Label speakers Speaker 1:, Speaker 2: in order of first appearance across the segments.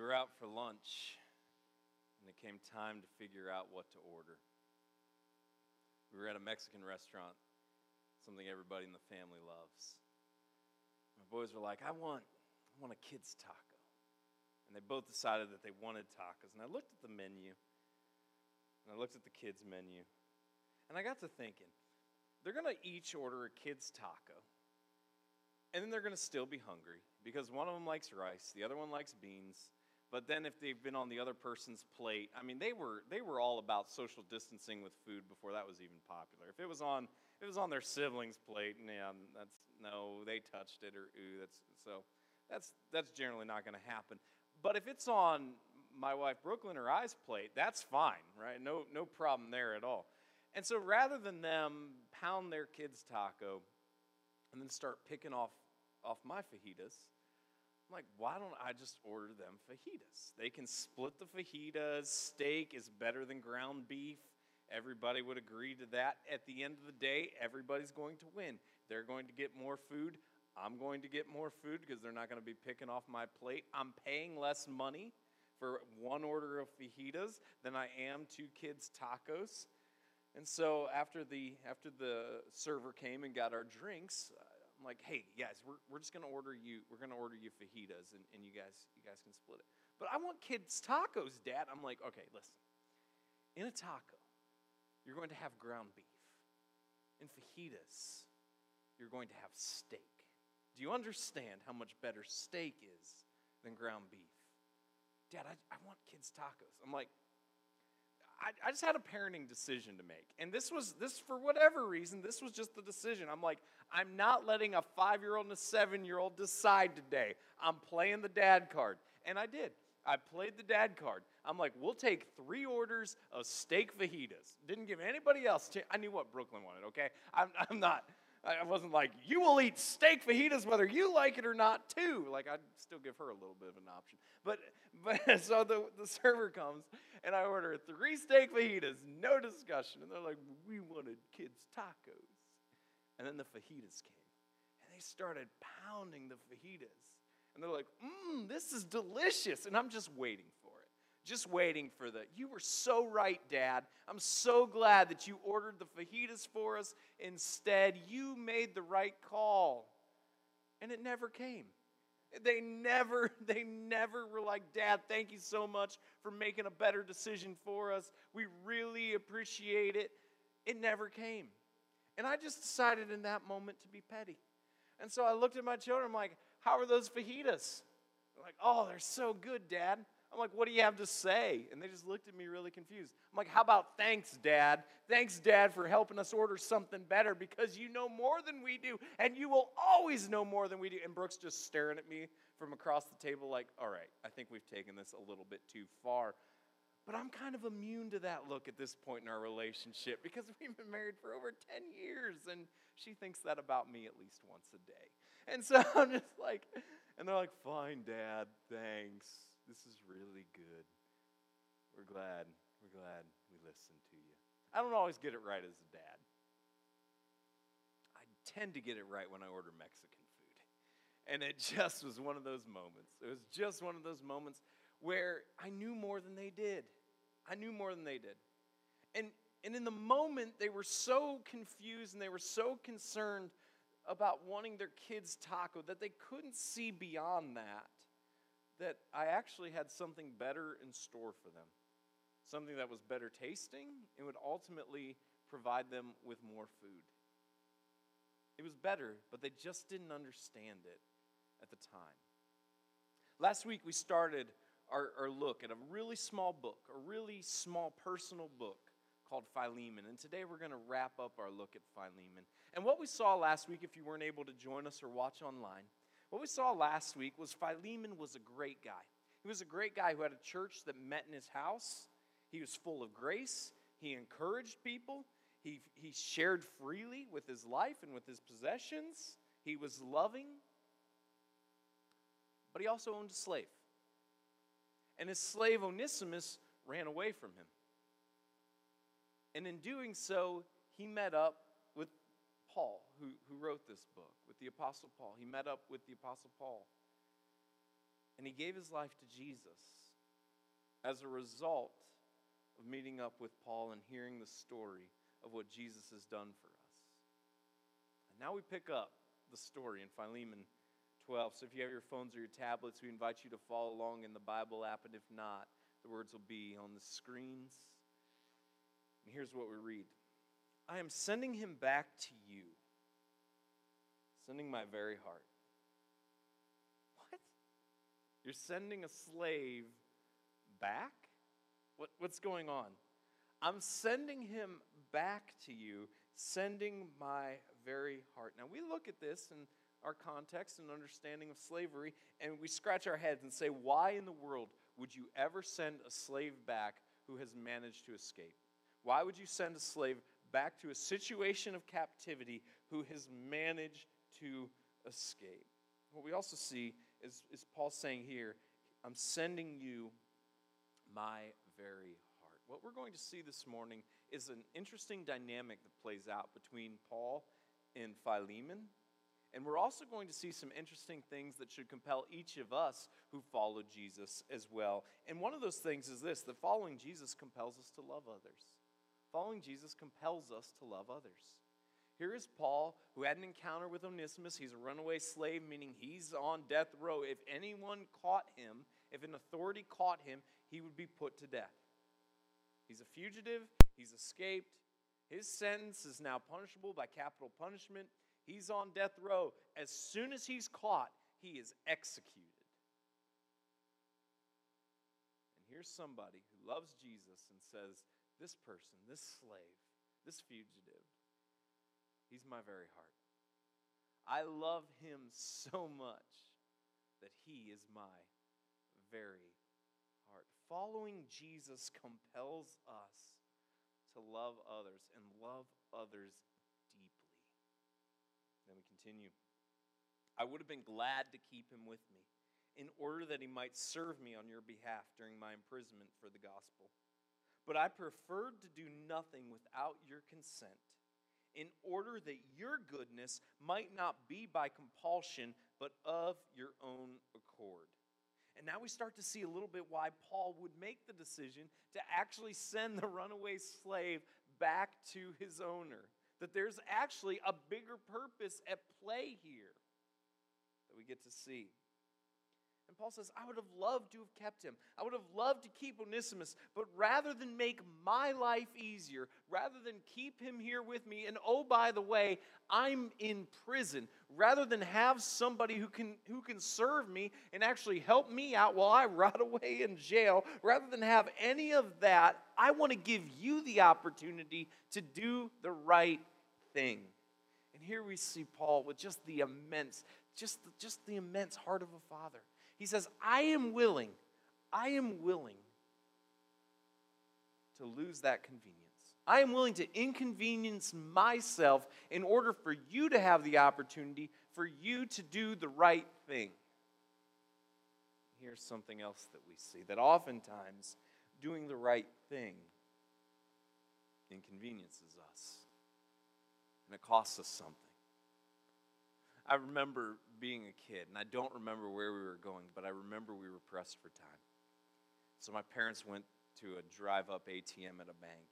Speaker 1: were out for lunch, and it came time to figure out what to order. We were at a Mexican restaurant, something everybody in the family loves. My boys were like, I want, I want a kid's taco. And they both decided that they wanted tacos. And I looked at the menu, and I looked at the kids' menu, and I got to thinking, they're going to each order a kid's taco, and then they're going to still be hungry because one of them likes rice, the other one likes beans. But then if they've been on the other person's plate, I mean, they were they were all about social distancing with food before that was even popular. If it was on if it was on their sibling's plate, and yeah, that's no, they touched it or ooh, that's so that's that's generally not going to happen. But if it's on my wife Brooklyn or I's plate, that's fine, right? No no problem there at all. And so rather than them pound their kids' taco and then start picking off off my fajitas, I'm like, why don't I just order them fajitas? They can split the fajitas. Steak is better than ground beef. Everybody would agree to that. At the end of the day, everybody's going to win. They're going to get more food. I'm going to get more food because they're not going to be picking off my plate. I'm paying less money for one order of fajitas than I am two kids' tacos. And so after the after the server came and got our drinks, I'm like, hey guys, we're, we're just gonna order you, we're gonna order you fajitas and, and you guys you guys can split it. But I want kids tacos, Dad. I'm like, okay, listen. In a taco, you're going to have ground beef. In fajitas, you're going to have steak. Do you understand how much better steak is than ground beef? Dad, I, I want kids tacos. I'm like, I, I just had a parenting decision to make. And this was, this for whatever reason, this was just the decision. I'm like, I'm not letting a five year old and a seven year old decide today. I'm playing the dad card. And I did. I played the dad card. I'm like, we'll take three orders of steak fajitas. Didn't give anybody else. I knew what Brooklyn wanted, okay? I'm, I'm not, I wasn't like, you will eat steak fajitas whether you like it or not, too. Like, I'd still give her a little bit of an option. But, but so the, the server comes, and I order three steak fajitas, no discussion. And they're like, we wanted kids' tacos. And then the fajitas came, and they started pounding the fajitas. And they're like, mmm, this is delicious. And I'm just waiting for it. Just waiting for the, you were so right, Dad. I'm so glad that you ordered the fajitas for us. Instead, you made the right call. And it never came. They never, they never were like, Dad, thank you so much for making a better decision for us. We really appreciate it. It never came. And I just decided in that moment to be petty. And so I looked at my children, I'm like, how are those fajitas? They're like, oh, they're so good, Dad. I'm like, what do you have to say? And they just looked at me really confused. I'm like, how about thanks, Dad? Thanks, Dad, for helping us order something better because you know more than we do, and you will always know more than we do. And Brooks just staring at me from across the table, like, all right, I think we've taken this a little bit too far. But I'm kind of immune to that look at this point in our relationship because we've been married for over 10 years, and she thinks that about me at least once a day. And so I'm just like, and they're like, fine, Dad, thanks. This is really good. We're glad. We're glad we listened to you. I don't always get it right as a dad. I tend to get it right when I order Mexican food. And it just was one of those moments. It was just one of those moments where I knew more than they did. I knew more than they did. And, and in the moment, they were so confused and they were so concerned about wanting their kids' taco that they couldn't see beyond that that I actually had something better in store for them. Something that was better tasting and would ultimately provide them with more food. It was better, but they just didn't understand it at the time. Last week we started our, our look at a really small book, a really small personal book called Philemon. And today we're going to wrap up our look at Philemon. And what we saw last week, if you weren't able to join us or watch online, what we saw last week was Philemon was a great guy. He was a great guy who had a church that met in his house. He was full of grace. He encouraged people. He, he shared freely with his life and with his possessions. He was loving. But he also owned a slave. And his slave Onesimus ran away from him. And in doing so, he met up with Paul, who, who wrote this book, with the Apostle Paul. He met up with the Apostle Paul. And he gave his life to Jesus as a result of meeting up with Paul and hearing the story of what Jesus has done for us. And now we pick up the story in Philemon 12. So if you have your phones or your tablets, we invite you to follow along in the Bible app. And if not, the words will be on the screens. And here's what we read I am sending him back to you, sending my very heart. What? You're sending a slave back? What, what's going on? I'm sending him back to you, sending my very heart. Now, we look at this and our context and understanding of slavery, and we scratch our heads and say, why in the world would you ever send a slave back who has managed to escape? Why would you send a slave back to a situation of captivity who has managed to escape? What we also see is, is Paul saying here, I'm sending you my very heart. What we're going to see this morning is an interesting dynamic that plays out between Paul and Philemon and we're also going to see some interesting things that should compel each of us who follow Jesus as well. And one of those things is this that following Jesus compels us to love others. Following Jesus compels us to love others. Here is Paul, who had an encounter with Onesimus. He's a runaway slave, meaning he's on death row. If anyone caught him, if an authority caught him, he would be put to death. He's a fugitive, he's escaped. His sentence is now punishable by capital punishment. He's on death row. As soon as he's caught, he is executed. And here's somebody who loves Jesus and says, This person, this slave, this fugitive, he's my very heart. I love him so much that he is my very heart. Following Jesus compels us to love others and love others continue. I would have been glad to keep him with me in order that he might serve me on your behalf during my imprisonment for the gospel. But I preferred to do nothing without your consent, in order that your goodness might not be by compulsion, but of your own accord. And now we start to see a little bit why Paul would make the decision to actually send the runaway slave back to his owner that there's actually a bigger purpose at play here that we get to see. And Paul says, I would have loved to have kept him. I would have loved to keep Onesimus, but rather than make my life easier, rather than keep him here with me, and oh, by the way, I'm in prison, rather than have somebody who can, who can serve me and actually help me out while I rot away in jail, rather than have any of that, I want to give you the opportunity to do the right thing. And here we see Paul with just the immense, just the, just the immense heart of a father. He says, I am willing, I am willing to lose that convenience. I am willing to inconvenience myself in order for you to have the opportunity for you to do the right thing. Here's something else that we see that oftentimes doing the right thing inconveniences us and it costs us something. I remember being a kid, and I don't remember where we were going, but I remember we were pressed for time. So my parents went to a drive up ATM at a bank.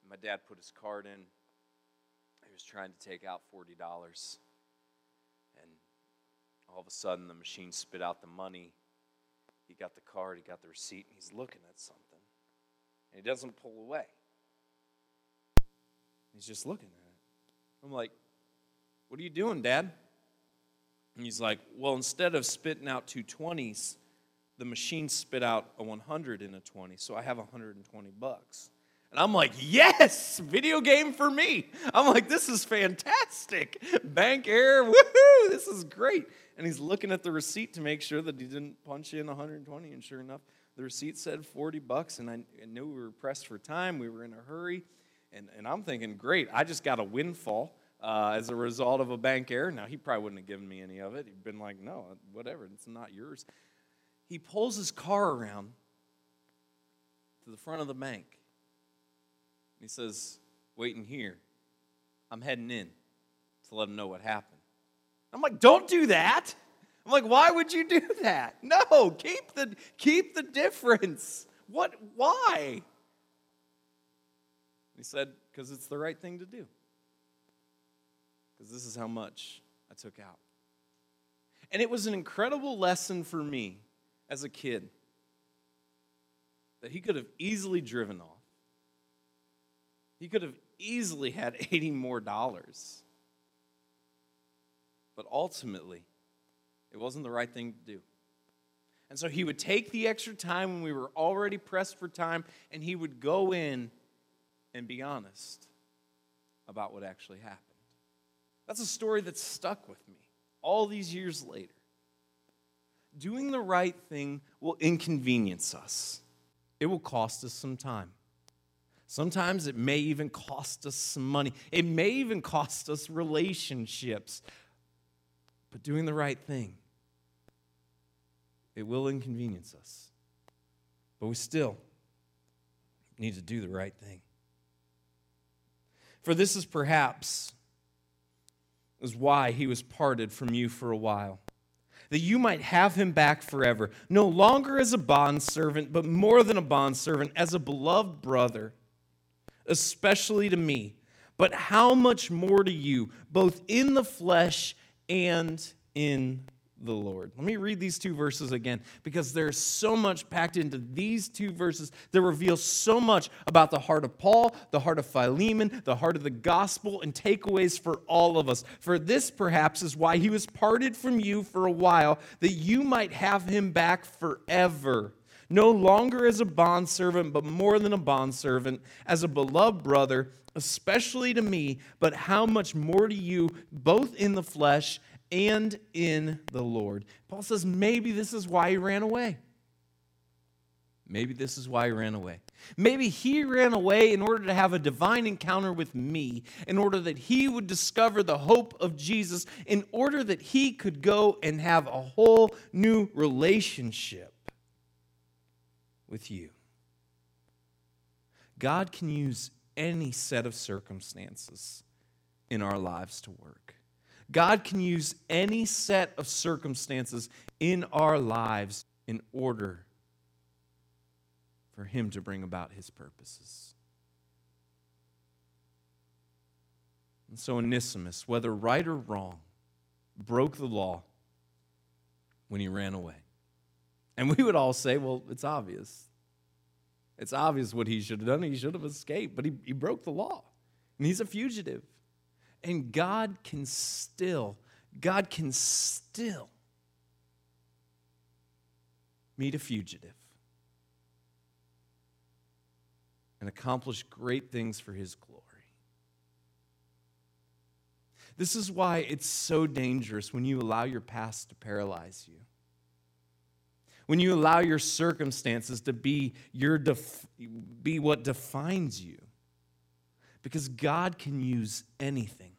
Speaker 1: And My dad put his card in. He was trying to take out $40. And all of a sudden, the machine spit out the money. He got the card, he got the receipt, and he's looking at something. And he doesn't pull away. He's just looking at it. I'm like, What are you doing, Dad? And he's like, Well, instead of spitting out two 20s, the machine spit out a 100 and a 20, so I have 120 bucks. And I'm like, yes, video game for me. I'm like, this is fantastic. Bank error, woohoo, this is great. And he's looking at the receipt to make sure that he didn't punch in 120. And sure enough, the receipt said 40 bucks. And I, I knew we were pressed for time. We were in a hurry. And, and I'm thinking, great, I just got a windfall uh, as a result of a bank error. Now, he probably wouldn't have given me any of it. He'd been like, no, whatever, it's not yours. He pulls his car around to the front of the bank. He says, waiting here. I'm heading in to let him know what happened. I'm like, don't do that. I'm
Speaker 2: I'm like, why would you do that? No, keep the keep the difference. What why? He said, because it's the right thing to do. Because this is how much I took out. And it was an incredible lesson for me as a kid that he could have easily driven off. He could have easily had 80 more dollars. But ultimately, it wasn't the right thing to do. And so he would take the extra time when we were already pressed for time, and he would go in and be honest about what actually happened. That's a story that's stuck with me all these years later. Doing the right thing will inconvenience us, it will cost us some time. Sometimes it may even cost us some money. It may even cost us relationships. But doing the right thing, it will inconvenience us. But we still need to do the right thing. For this is perhaps is why he was parted from you for a while that you might have him back forever, no longer as a bondservant, but more than a bondservant, as a beloved brother, especially to me. But how much more to you, both in the flesh and in the Lord. Let me read these two verses again because there's so much packed into these two verses that reveal so much about the heart of Paul, the heart of Philemon, the heart of the gospel, and takeaways for all of us. For this, perhaps, is why he was parted from you for a while, that you might have him back forever. No longer as a bondservant, but more than a bondservant, as a beloved brother, especially to me, but how much more to you, both in the flesh and in the Lord. Paul says maybe this is why he ran away. Maybe this is why he ran away. Maybe he ran away in order to have a divine encounter with me, in order that he would discover the hope of Jesus, in order that he could go and have a whole new relationship with you. God can use any set of circumstances in our lives to work. God can use any set of circumstances in our lives in order for Him to bring about His purposes. And so Onesimus, whether right or wrong, broke the law when he ran away. And we would all say, well, it's obvious. It's obvious what he should have done. He should have escaped, but he, he broke the law. And he's a fugitive. And God can still, God can still meet a fugitive and accomplish great things for his glory. This is why it's so dangerous when you allow your past to paralyze you. When you allow your circumstances to be, your def- be what defines you because God can use anything.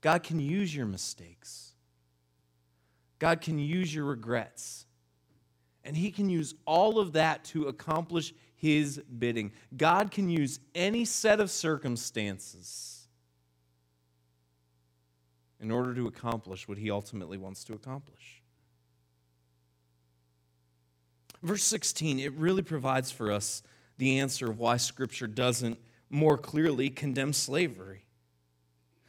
Speaker 2: God can use your mistakes. God can use your regrets. And He can use all of that to accomplish His bidding. God can use any set of circumstances in order to accomplish what He ultimately wants to accomplish. Verse 16, it really provides for us the answer of why Scripture doesn't more clearly condemn slavery.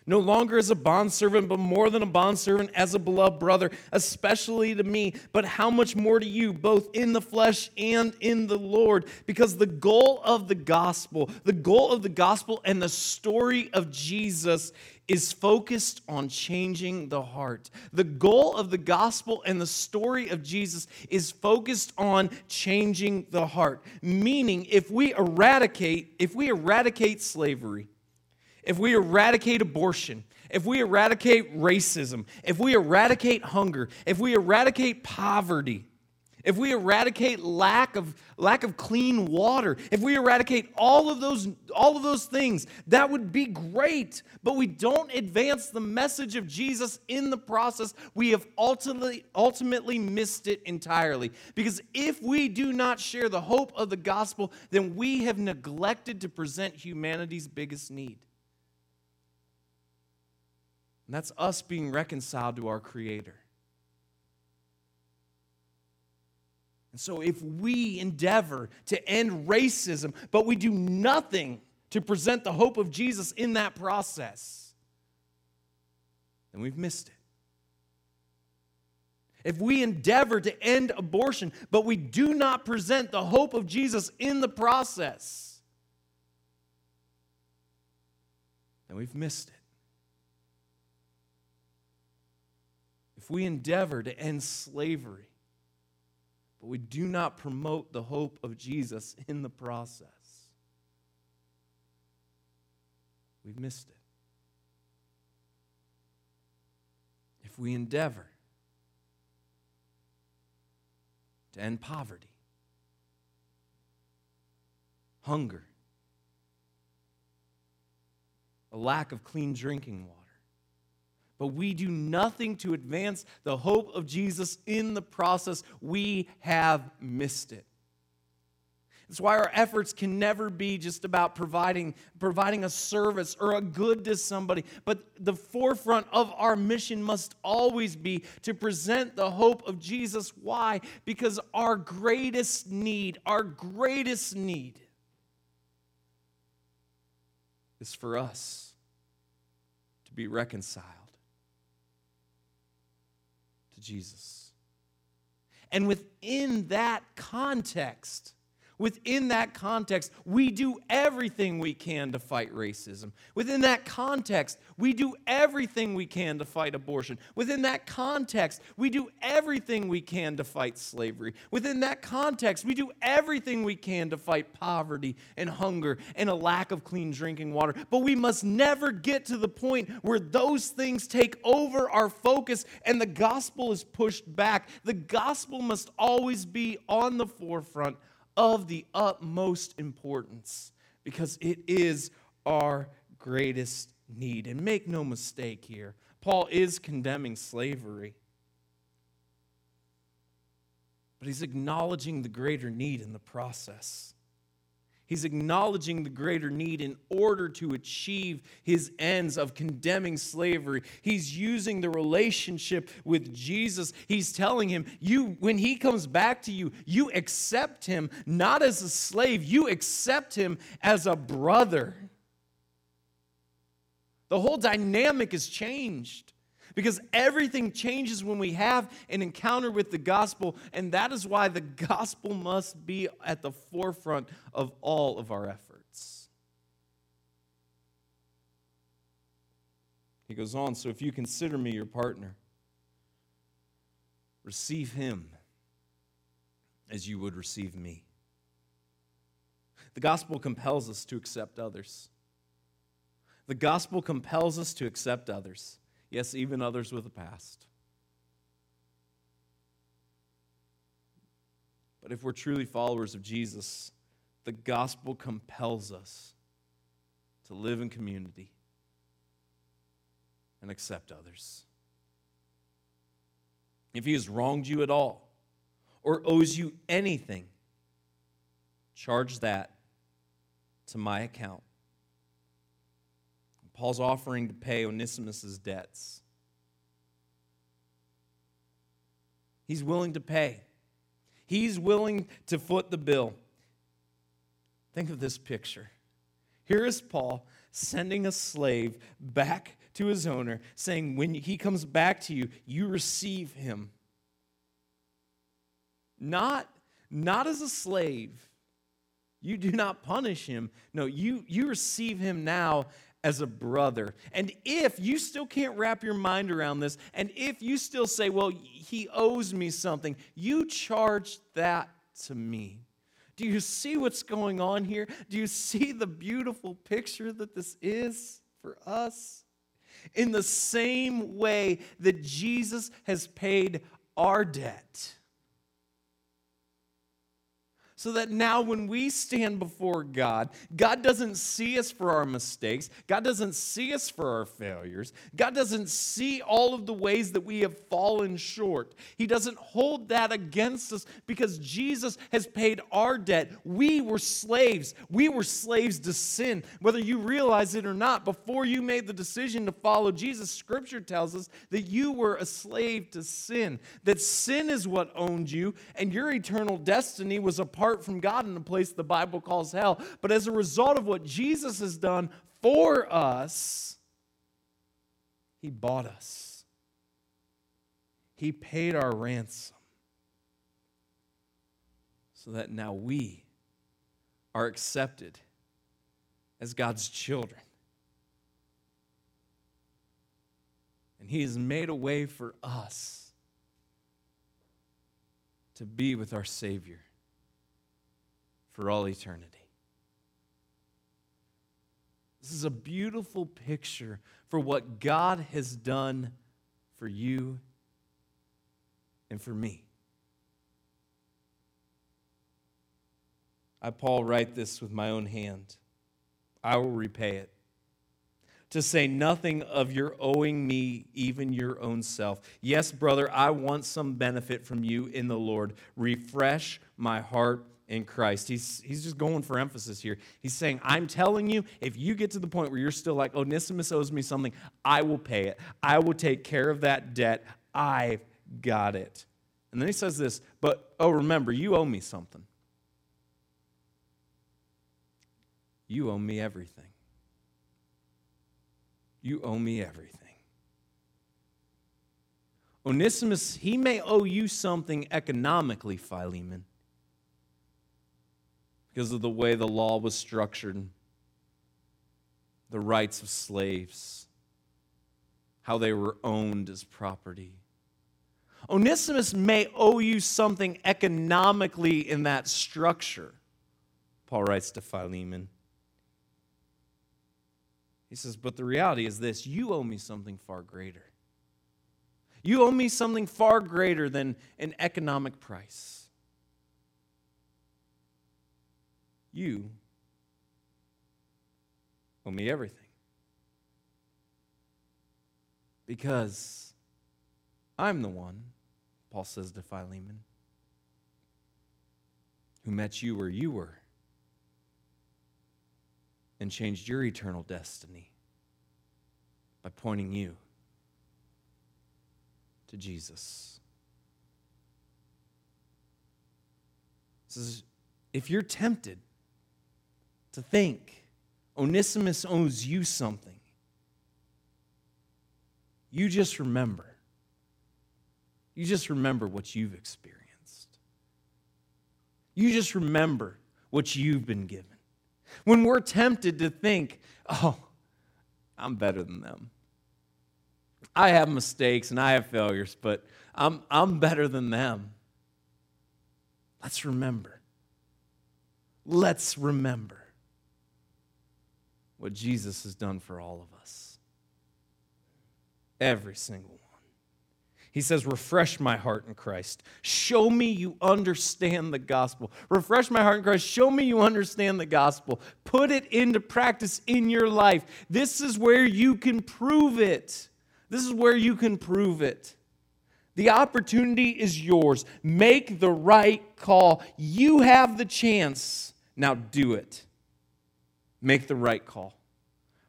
Speaker 2: No longer as a bondservant, but more than a bondservant, as a beloved brother, especially to me, but how much more to you, both in the flesh and in the Lord? Because the goal of the gospel, the goal of the gospel and the story of Jesus is focused on changing the heart. The goal of the gospel and the story of Jesus is focused on changing the heart. Meaning, if we eradicate, if we eradicate slavery, if we eradicate abortion, if we eradicate racism, if we eradicate hunger, if we eradicate poverty, if we eradicate lack of lack of clean water, if we eradicate all of those all of those things, that would be great. But we don't advance the message of Jesus in the process. We have ultimately ultimately missed it entirely. Because if we do not share the hope of the gospel, then we have neglected to present humanity's biggest need. And that's us being reconciled to our creator. And so, if we endeavor to end racism, but we do nothing to present the hope of Jesus in that process, then we've missed it. If we endeavor to end abortion, but we do not present the hope of Jesus in the process, then we've missed it. We endeavor to end slavery, but we do not promote the hope of Jesus in the process, we've missed it. If we endeavor to end poverty, hunger, a lack of clean drinking water. But we do nothing to advance the hope of Jesus in the process. We have missed it. That's why our efforts can never be just about providing, providing a service or a good to somebody, but the forefront of our mission must always be to present the hope of Jesus. Why? Because our greatest need, our greatest need is for us to be reconciled Jesus. And within that context, Within that context, we do everything we can to fight racism. Within that context, we do everything we can to fight abortion. Within that context, we do everything we can to fight slavery. Within that context, we do everything we can to fight poverty and hunger and a lack of clean drinking water. But we must never get to the point where those things take over our focus and the gospel is pushed back. The gospel must always be on the forefront of the utmost importance because it is our greatest need. And make no mistake here, Paul is condemning slavery, but he's acknowledging the greater need in the process. He's acknowledging the greater need in order to achieve his ends of condemning slavery. He's using the relationship with Jesus. He's telling him, you when he comes back to you, you accept him not as a slave, you accept him as a brother. The whole dynamic has changed. Because everything changes when we have an encounter with the gospel, and that is why the gospel must be at the forefront of all of our efforts. He goes on, so if you consider me your partner, receive him as you would receive me. The gospel compels us to accept others. The gospel compels us to accept others. Yes, even others with a past. But if we're truly followers of Jesus, the gospel compels us to live in community and accept others. If he has wronged you at all or owes you anything, charge that to my account. Paul's offering to pay Onesimus' debts. He's willing to pay. He's willing to foot the bill. Think of this picture. Here is Paul sending a slave back to his owner, saying, When he comes back to you, you receive him. Not, not as a slave. You do not punish him. No, you, you receive him now as a brother. And if you still can't wrap your mind around this, and if you still say, well, he owes me something, you charge that to me. Do you see what's going on here? Do you see the beautiful picture that this is for us? In the same way that Jesus has paid our debt so that now when we stand before God, God doesn't see us for our mistakes. God doesn't see us for our failures. God doesn't see all of the ways that we have fallen short. He doesn't hold that against us because Jesus has paid our debt. We were slaves. We were slaves to sin. Whether you realize it or not, before you made the decision to follow Jesus, Scripture tells us that you were a slave to sin, that sin is what owned you, and your eternal destiny was apart apart from God in a place the Bible calls hell. But as a result of what Jesus has done for us, He bought us, He paid our ransom so that now we are accepted as God's children. And He has made a way for us to be with our Savior for all eternity. This is a beautiful picture for what God has done for you and for me. I, Paul, write this with my own hand. I will repay it. To say nothing of your owing me even your own self. Yes, brother, I want some benefit from you in the Lord. Refresh my heart in Christ. He's, he's just going for emphasis here. He's saying, I'm telling you, if you get to the point where you're still like, Onesimus owes me something, I will pay it. I will take care of that debt. I've got it. And then he says this, but oh, remember, you owe me something. You owe me everything. You owe me everything. Onesimus, he may owe you something economically, Philemon because of the way the law was structured, the rights of slaves, how they were owned as property. Onesimus may owe you something economically in that structure, Paul writes to Philemon. He says, But the reality is this you owe me something far greater. You owe me something far greater than an economic price. You owe me everything. Because I'm the one, Paul says to Philemon, who met you where you were and changed your eternal destiny by pointing you to Jesus. Says, if you're tempted to think Onesimus owes you something. You just remember. You just remember what you've experienced. You just remember what you've been given. When we're tempted to think, oh, I'm better than them. I have mistakes and I have failures, but I'm, I'm better than them. Let's remember. Let's remember what Jesus has done for all of us. Every single one. He says, Refresh my heart in Christ. Show me you understand the gospel. Refresh my heart in Christ. Show me you understand the gospel. Put it into practice in your life. This is where you can prove it. This is where you can prove it. The opportunity is yours. Make the right call. You have the chance. Now do it. Make the right call.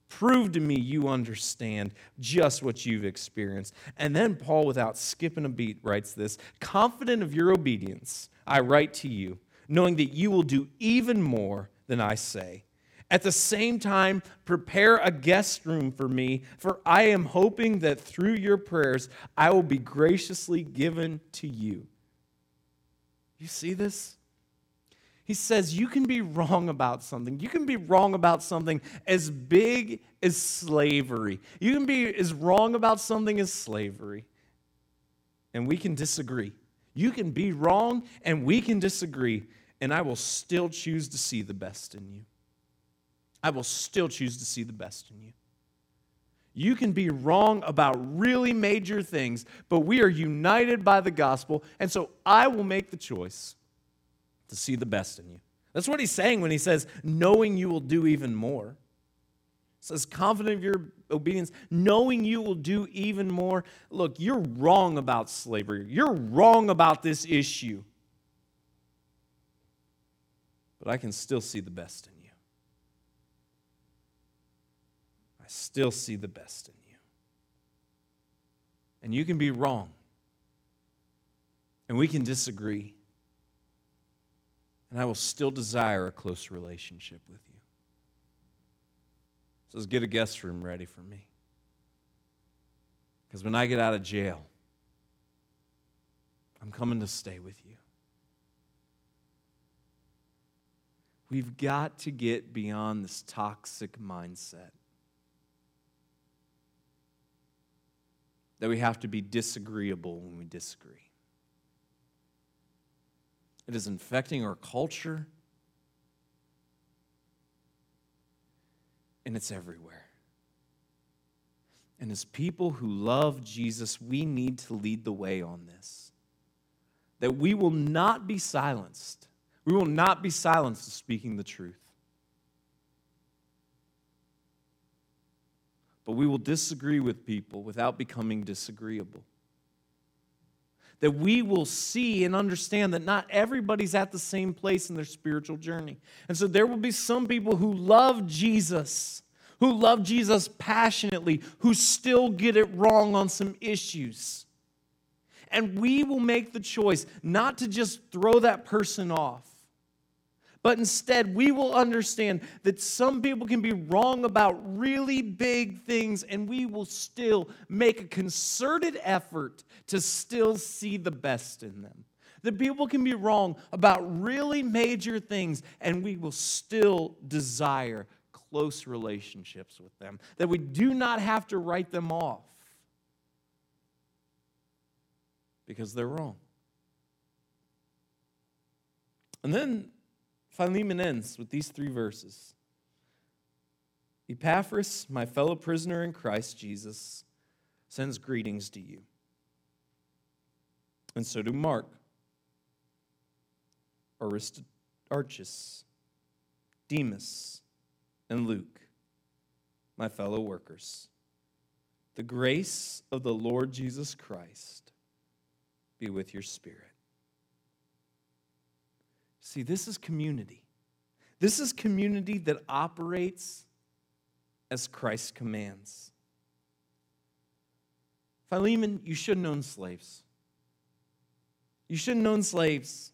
Speaker 2: Prove to me you understand just what you've experienced. And then Paul, without skipping a beat, writes this Confident of your obedience, I write to you, knowing that you will do even more than I say. At the same time, prepare a guest room for me, for I am hoping that through your prayers I will be graciously given to you. You see this? He says you can be wrong about something. You can be wrong about something as big as slavery. You can be as wrong about something as slavery. And we can disagree. You can be wrong and we can disagree, and I will still choose to see the best in you. I will still choose to see the best in you. You can be wrong about really major things, but we are united by the gospel, and so I will make the choice to see the best in you. That's what he's saying when he says, knowing you will do even more. It says, confident of your obedience, knowing you will do even more. Look, you're wrong about slavery. You're wrong about this issue. But I can still see the best in you. I still see the best in you. And you can be wrong. And we can disagree and I will still desire a close relationship with you. So let's get a guest room ready for me. Because when I get out of jail, I'm coming to stay with you. We've got to get beyond this toxic mindset that we have to be disagreeable when we disagree. It is infecting our culture. And it's everywhere. And as people who love Jesus, we need to lead the way on this. That we will not be silenced. We will not be silenced in speaking the truth. But we will disagree with people without becoming disagreeable that we will see and understand that not everybody's at the same place in their spiritual journey. And so there will be some people who love Jesus, who love Jesus passionately, who still get it wrong on some issues. And we will make the choice not to just throw that person off, but instead, we will understand that some people can be wrong about really big things, and we will still make a concerted effort to still see the best in them. That people can be wrong about really major things, and we will still desire close relationships with them. That we do not have to write them off because they're wrong. And then Philemon ends with these three verses Epaphras, my fellow prisoner in Christ Jesus, sends greetings to you. And so do Mark, Aristarchus, Demas, and Luke, my fellow workers. The grace of the Lord Jesus Christ be with your spirit. See, this is community. This is community that operates as Christ commands. Philemon, you shouldn't own slaves. You shouldn't own slaves.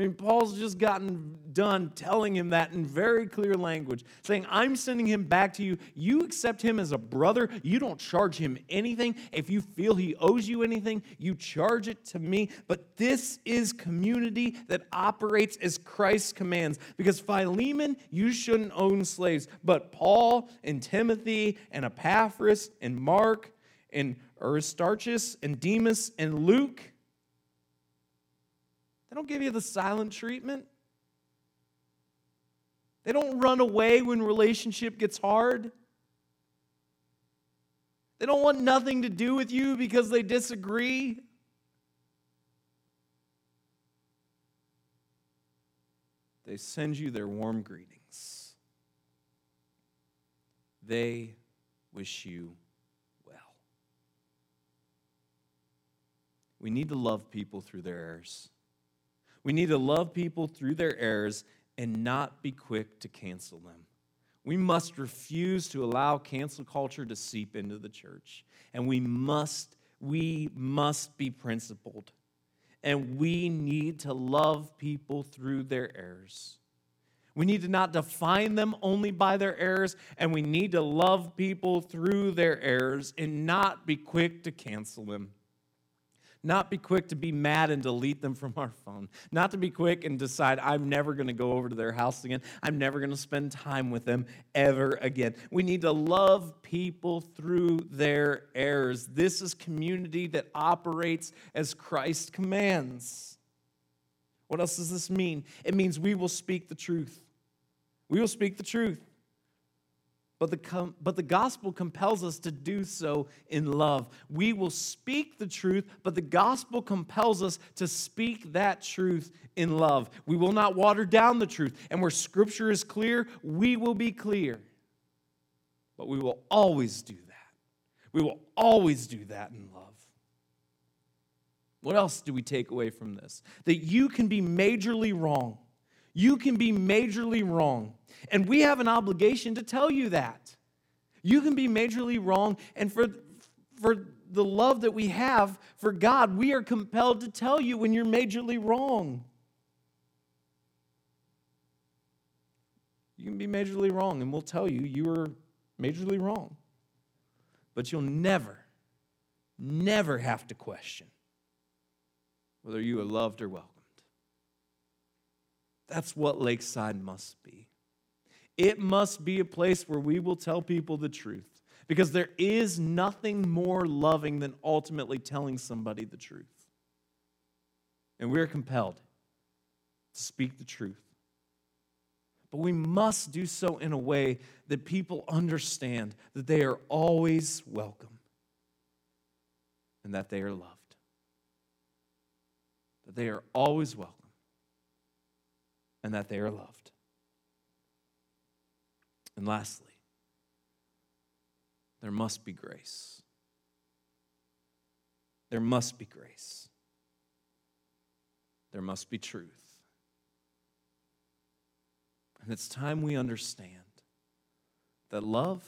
Speaker 2: I mean, Paul's just gotten done telling him that in very clear language, saying, I'm sending him back to you. You accept him as a brother. You don't charge him anything. If you feel he owes you anything, you charge it to me. But this is community that operates as Christ commands. Because Philemon, you shouldn't own slaves. But Paul and Timothy and Epaphras and Mark and Aristarchus and Demas and Luke, they don't give you the silent treatment. They don't run away when relationship gets hard. They don't want nothing to do with you because they disagree. They send you their warm greetings. They wish you well. We need to love people through their errors. We need to love people through their errors and not be quick to cancel them. We must refuse to allow cancel culture to seep into the church. And we must, we must be principled. And we need to love people through their errors. We need to not define them only by their errors, and we need to love people through their errors and not be quick to cancel them. Not be quick to be mad and delete them from our phone. Not to be quick and decide, I'm never going to go over to their house again. I'm never going to spend time with them ever again. We need to love people through their errors. This is community that operates as Christ commands. What else does this mean? It means we will speak the truth. We will speak the truth. But the, com- but the gospel compels us to do so in love. We will speak the truth, but the gospel compels us to speak that truth in love. We will not water down the truth. And where scripture is clear, we will be clear. But we will always do that. We will always do that in love. What else do we take away from this? That you can be majorly wrong. You can be majorly wrong. And we have an obligation to tell you that. You can be majorly wrong. And for, for the love that we have for God, we are compelled to tell you when you're majorly wrong. You can be majorly wrong, and we'll tell you you are majorly wrong. But you'll never, never have to question whether you are loved or welcomed. That's what Lakeside must be. It must be a place where we will tell people the truth because there is nothing more loving than ultimately telling somebody the truth. And we're compelled to speak the truth. But we must do so in a way that people understand that they are always welcome and that they are loved. That they are always welcome and that they are loved. And lastly, there must be grace. There must be grace. There must be truth. And it's time we understand that love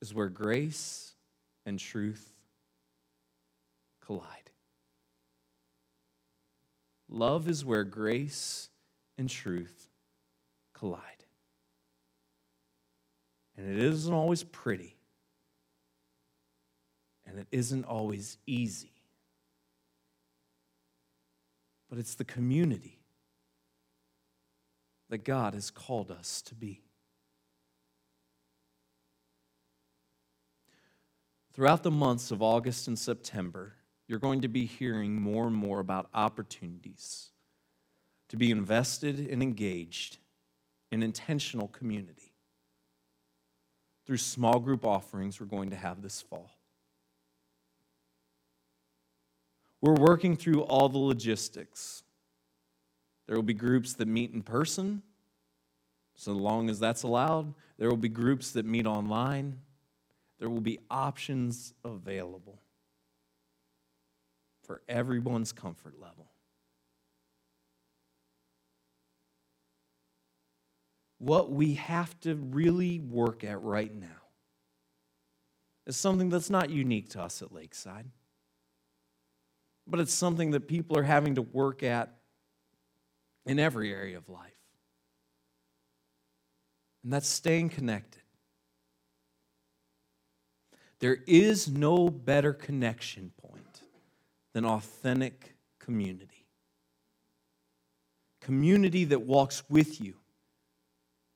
Speaker 2: is where grace and truth collide. Love is where grace and truth collide. And it isn't always pretty, and it isn't always easy. But it's the community that God has called us to be. Throughout the months of August and September, you're going to be hearing more and more about opportunities to be invested and engaged in intentional community through small group offerings we're going to have this fall. We're working through all the logistics. There will be groups that meet in person, so long as that's allowed. There will be groups that meet online. There will be options available for everyone's comfort level. What we have to really work at right now is something that's not unique to us at Lakeside, but it's something that people are having to work at in every area of life. And that's staying connected. There is no better connection point than authentic community. Community that walks with you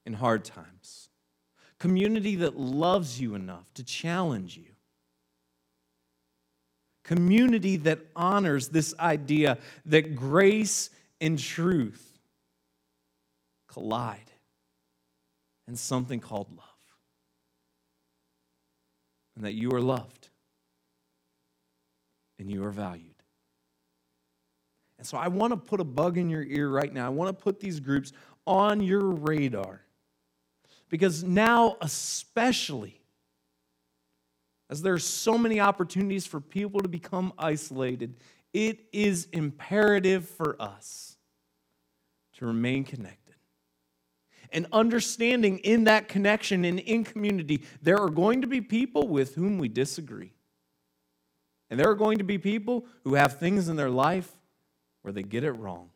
Speaker 2: in hard times. Community that loves you enough to challenge you. Community that honors this idea that grace and truth collide in something called love. And that you are loved and you are valued. And so I want to put a bug in your ear right now. I want to put these groups on your radar. Because now, especially, as there are so many opportunities for people to become isolated, it is imperative for us to remain connected. And understanding in that connection and in community, there are going to be people with whom we disagree. And there are going to be people who have things in their life where they get it wrong.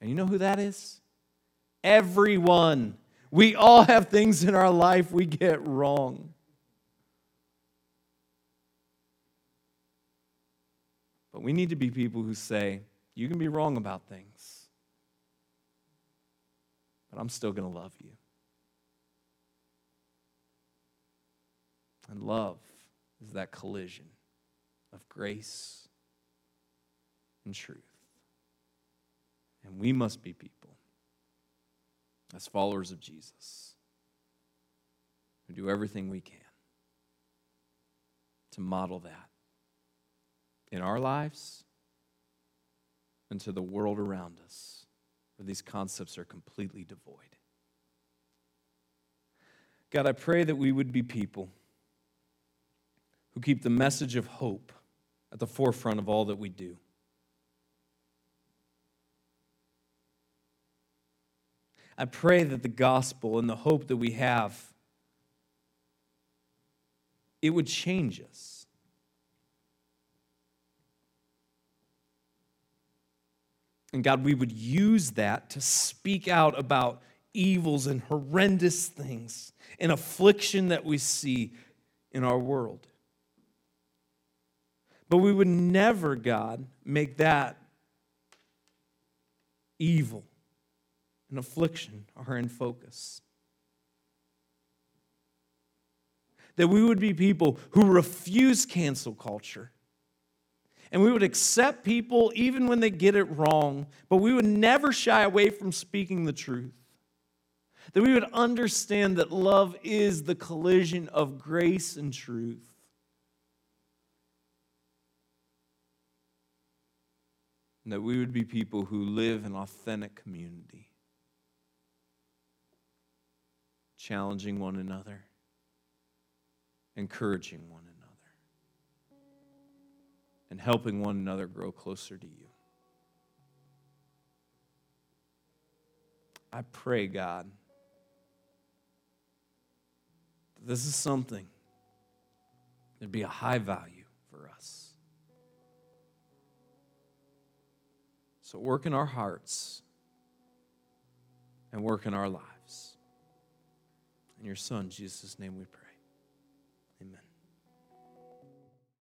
Speaker 2: And you know who that is? Everyone. We all have things in our life we get wrong. But we need to be people who say, you can be wrong about things, but I'm still going to love you. And love is that collision of grace and truth. And we must be people, as followers of Jesus, We do everything we can to model that in our lives and to the world around us where these concepts are completely devoid. God, I pray that we would be people who keep the message of hope at the forefront of all that we do. I pray that the gospel and the hope that we have it would change us. And God, we would use that to speak out about evils and horrendous things and affliction that we see in our world. But we would never, God, make that evil and affliction are in focus. That we would be people who refuse cancel culture. And we would accept people even when they get it wrong, but we would never shy away from speaking the truth. That we would understand that love is the collision of grace and truth. And that we would be people who live in authentic community challenging one another, encouraging one another, and helping one another grow closer to you. I pray, God, this is something that'd be a high value So work in our hearts and work in our lives. In your Son, Jesus' name we pray.